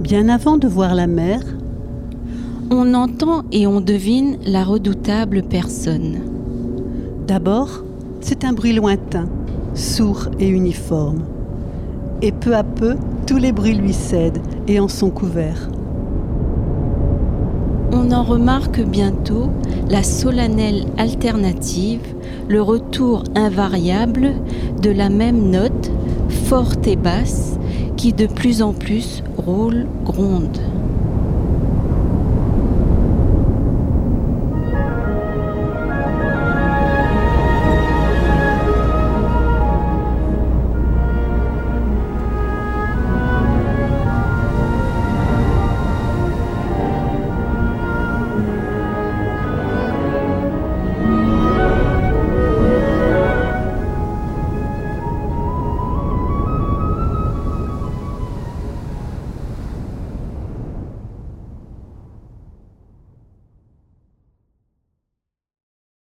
Bien avant de voir la mer, on entend et on devine la redoutable personne. D'abord, c'est un bruit lointain, sourd et uniforme. Et peu à peu, tous les bruits lui cèdent et en sont couverts. On en remarque bientôt la solennelle alternative, le retour invariable de la même note, forte et basse, qui de plus en plus roule, gronde.